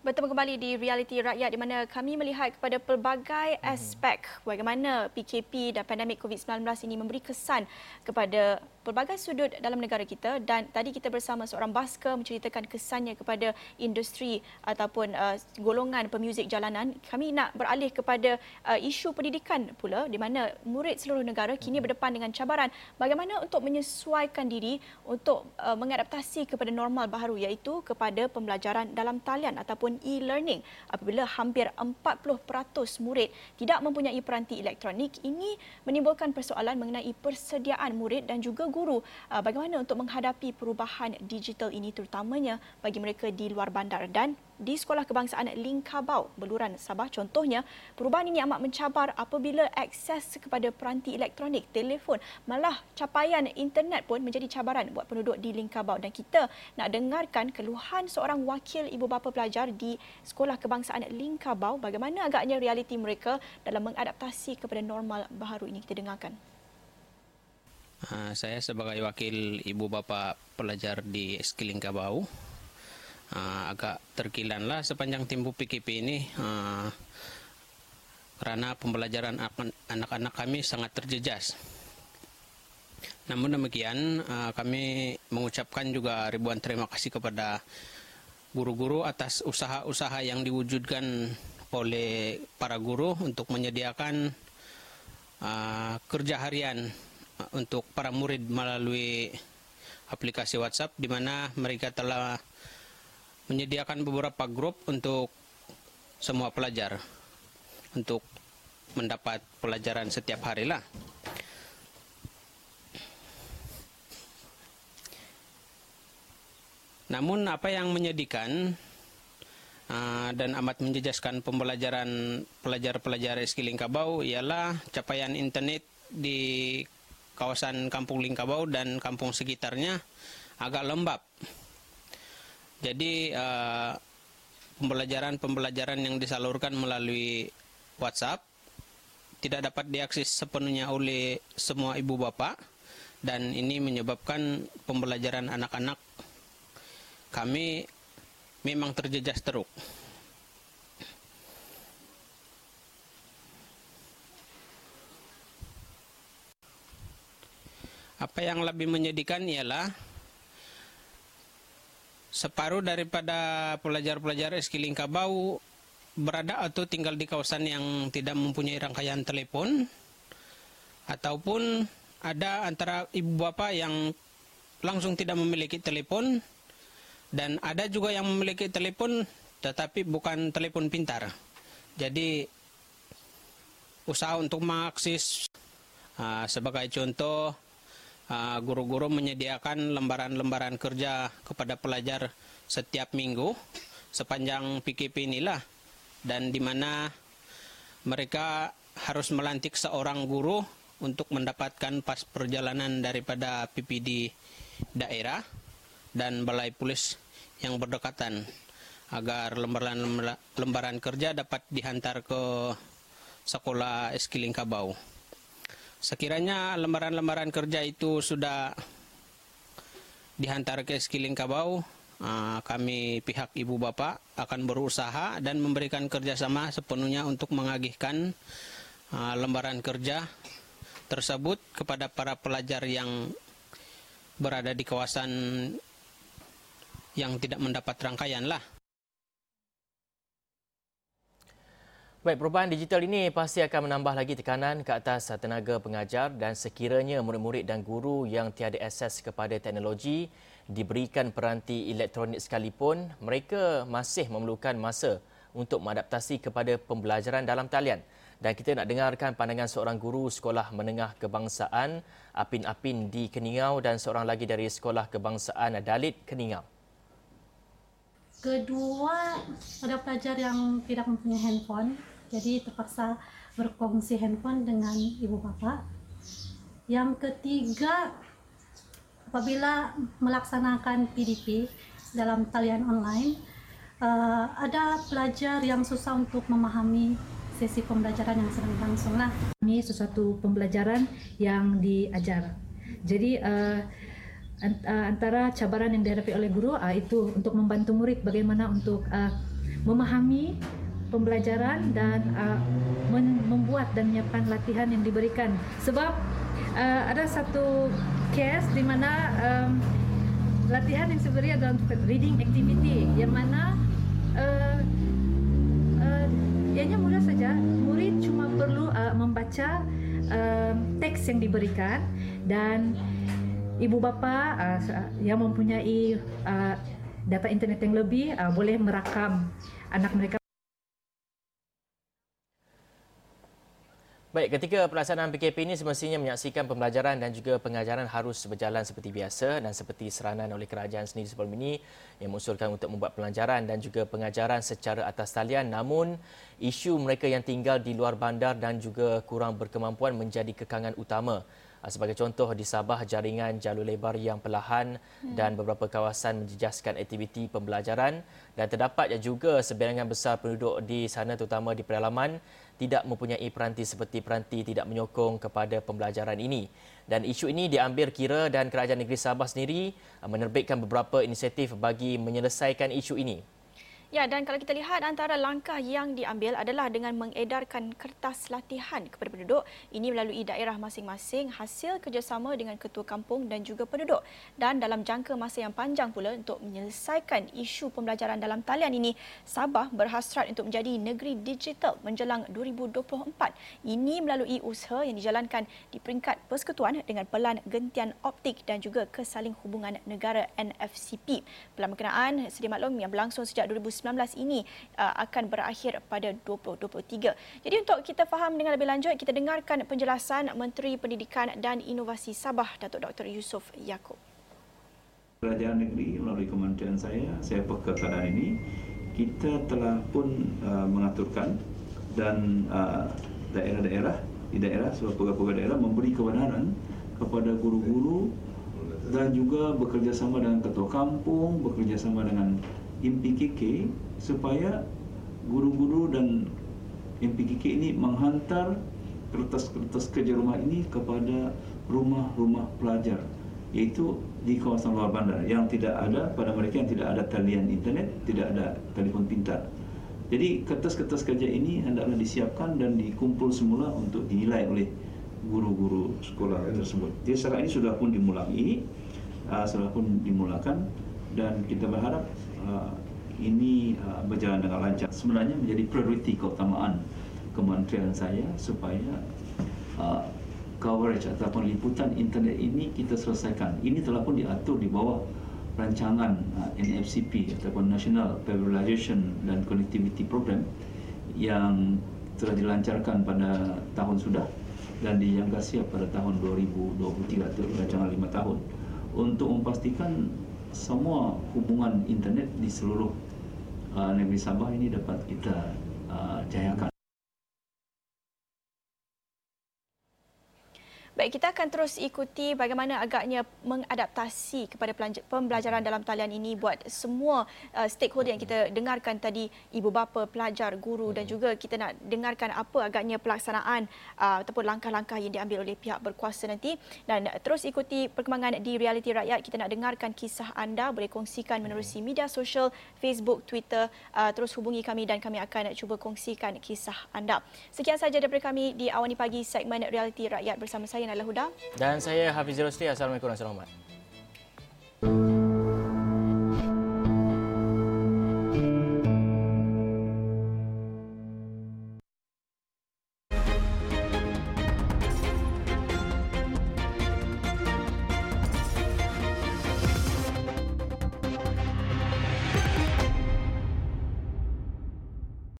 bertemu kembali di Realiti Rakyat di mana kami melihat kepada pelbagai mhm. aspek bagaimana PKP dan pandemik COVID-19 ini memberi kesan kepada pelbagai sudut dalam negara kita dan tadi kita bersama seorang basker menceritakan kesannya kepada industri ataupun uh, golongan pemuzik jalanan. Kami nak beralih kepada uh, isu pendidikan pula di mana murid seluruh negara kini mhm. berdepan dengan cabaran bagaimana untuk menyesuaikan diri untuk uh, mengadaptasi kepada normal baharu iaitu kepada pembelajaran dalam talian ataupun e-learning apabila hampir 40% murid tidak mempunyai peranti elektronik ini menimbulkan persoalan mengenai persediaan murid dan juga guru uh, bagaimana untuk menghadapi perubahan digital ini terutamanya bagi mereka di luar bandar dan di Sekolah Kebangsaan Lingkabau, Beluran, Sabah. Contohnya, perubahan ini amat mencabar apabila akses kepada peranti elektronik, telefon, malah capaian internet pun menjadi cabaran buat penduduk di Lingkabau. Dan kita nak dengarkan keluhan seorang wakil ibu bapa pelajar di Sekolah Kebangsaan Lingkabau bagaimana agaknya realiti mereka dalam mengadaptasi kepada normal baharu ini. Kita dengarkan. Uh, saya sebagai wakil ibu bapa pelajar di SK Lingkabau uh, agak terkilan lah sepanjang tempoh PKP ini uh, karena pembelajaran anak-anak kami sangat terjejas. Namun demikian uh, kami mengucapkan juga ribuan terima kasih kepada guru-guru atas usaha-usaha yang diwujudkan oleh para guru untuk menyediakan uh, kerja harian untuk para murid melalui aplikasi WhatsApp di mana mereka telah menyediakan beberapa grup untuk semua pelajar untuk mendapat pelajaran setiap hari lah. Namun apa yang menyedihkan uh, dan amat menjejaskan pembelajaran pelajar-pelajar SK Lingkabau ialah capaian internet di kawasan Kampung Lingkabau dan kampung sekitarnya agak lembab. Jadi uh, pembelajaran-pembelajaran yang disalurkan melalui WhatsApp tidak dapat diakses sepenuhnya oleh semua ibu bapak dan ini menyebabkan pembelajaran anak-anak kami memang terjejas teruk. Apa yang lebih menyedihkan ialah separuh daripada pelajar-pelajar Eskiling Kabau berada atau tinggal di kawasan yang tidak mempunyai rangkaian telepon ataupun ada antara ibu bapa yang langsung tidak memiliki telepon dan ada juga yang memiliki telepon tetapi bukan telepon pintar. Jadi usaha untuk mengakses uh, sebagai contoh guru-guru menyediakan lembaran-lembaran kerja kepada pelajar setiap minggu sepanjang PKP inilah dan di mana mereka harus melantik seorang guru untuk mendapatkan pas perjalanan daripada PPD daerah dan balai polis yang berdekatan agar lembaran-lembaran kerja dapat dihantar ke sekolah Eskiling Kabau. Sekiranya lembaran-lembaran kerja itu sudah dihantar ke Skilling Kabau, ah, kami pihak ibu bapak akan berusaha dan memberikan kerjasama sepenuhnya untuk mengagihkan ah, lembaran kerja tersebut kepada para pelajar yang berada di kawasan yang tidak mendapat rangkaian lah. Baik, perubahan digital ini pasti akan menambah lagi tekanan ke atas tenaga pengajar dan sekiranya murid-murid dan guru yang tiada akses kepada teknologi diberikan peranti elektronik sekalipun, mereka masih memerlukan masa untuk mengadaptasi kepada pembelajaran dalam talian. Dan kita nak dengarkan pandangan seorang guru sekolah menengah kebangsaan Apin Apin di Keningau dan seorang lagi dari sekolah kebangsaan Dalit Keningau. Kedua, ada pelajar yang tidak mempunyai handphone jadi terpaksa berkongsi handphone dengan ibu bapa. Yang ketiga, apabila melaksanakan PDP dalam talian online, uh, ada pelajar yang susah untuk memahami sesi pembelajaran yang sedang berlangsung lah. Ini sesuatu pembelajaran yang diajar. Jadi uh, antara cabaran yang dihadapi oleh guru uh, itu untuk membantu murid bagaimana untuk uh, memahami pembelajaran dan uh, membuat dan menyiapkan latihan yang diberikan. Sebab uh, ada satu case di mana um, latihan yang sebenarnya adalah reading activity yang mana uh, uh, ianya mudah saja. Murid cuma perlu uh, membaca uh, teks yang diberikan dan ibu bapa uh, yang mempunyai uh, data internet yang lebih uh, boleh merakam anak mereka Baik, ketika pelaksanaan PKP ini semestinya menyaksikan pembelajaran dan juga pengajaran harus berjalan seperti biasa dan seperti seranan oleh kerajaan sendiri sebelum ini yang mengusulkan untuk membuat pelajaran dan juga pengajaran secara atas talian namun isu mereka yang tinggal di luar bandar dan juga kurang berkemampuan menjadi kekangan utama. Ah, sebagai contoh di Sabah jaringan jalur lebar yang perlahan hmm. dan beberapa kawasan menjejaskan aktiviti pembelajaran dan terdapat juga sebilangan besar penduduk di sana terutama di pedalaman tidak mempunyai peranti seperti peranti tidak menyokong kepada pembelajaran ini. Dan isu ini diambil kira dan kerajaan negeri Sabah sendiri uh, menerbitkan beberapa inisiatif bagi menyelesaikan isu ini. Ya, dan kalau kita lihat antara langkah yang diambil adalah dengan mengedarkan kertas latihan kepada penduduk. Ini melalui daerah masing-masing hasil kerjasama dengan ketua kampung dan juga penduduk. Dan dalam jangka masa yang panjang pula untuk menyelesaikan isu pembelajaran dalam talian ini, Sabah berhasrat untuk menjadi negeri digital menjelang 2024. Ini melalui usaha yang dijalankan di peringkat persekutuan dengan pelan gentian optik dan juga kesaling hubungan negara NFCP. Pelan berkenaan sedia maklum yang berlangsung sejak 2019 ini uh, akan berakhir pada 2023. Jadi untuk kita faham dengan lebih lanjut, kita dengarkan penjelasan Menteri Pendidikan dan Inovasi Sabah, Datuk Dr. Yusof Yaakob. Kerajaan negeri melalui kementerian saya, saya peka keadaan ini, kita telah pun uh, mengaturkan dan uh, daerah-daerah di daerah sebab pegawai-pegawai daerah memberi kebenaran kepada guru-guru dan juga bekerjasama dengan ketua kampung, bekerjasama dengan MPKK supaya guru-guru dan MPKK ini menghantar kertas-kertas kerja rumah ini kepada rumah-rumah pelajar iaitu di kawasan luar bandar yang tidak ada pada mereka yang tidak ada talian internet, tidak ada telefon pintar. Jadi kertas-kertas kerja ini hendaklah disiapkan dan dikumpul semula untuk dinilai oleh guru-guru sekolah tersebut. Jadi sekarang ini sudah pun dimulai, uh, sudah pun dimulakan dan kita berharap uh, ini uh, berjalan dengan lancar. Sebenarnya menjadi prioriti keutamaan kementerian saya supaya uh, coverage ataupun liputan internet ini kita selesaikan. Ini telah pun diatur di bawah rancangan uh, NFCP ataupun National Privatization dan Connectivity Program yang telah dilancarkan pada tahun sudah dan dijangka siap pada tahun 2023 atau rancangan lima tahun untuk memastikan semua hubungan internet di seluruh uh, negeri Sabah ini dapat kita uh, jayakan. Baik, kita akan terus ikuti bagaimana agaknya mengadaptasi kepada pembelajaran dalam talian ini buat semua uh, stakeholder yang kita dengarkan tadi, ibu bapa, pelajar, guru dan juga kita nak dengarkan apa agaknya pelaksanaan uh, ataupun langkah-langkah yang diambil oleh pihak berkuasa nanti dan terus ikuti perkembangan di Realiti Rakyat. Kita nak dengarkan kisah anda, boleh kongsikan menerusi media sosial, Facebook, Twitter, uh, terus hubungi kami dan kami akan cuba kongsikan kisah anda. Sekian saja daripada kami di Awani Pagi segmen Realiti Rakyat bersama saya Nala Huda. Dan saya Hafizul Rosli. Assalamualaikum warahmatullahi wabarakatuh.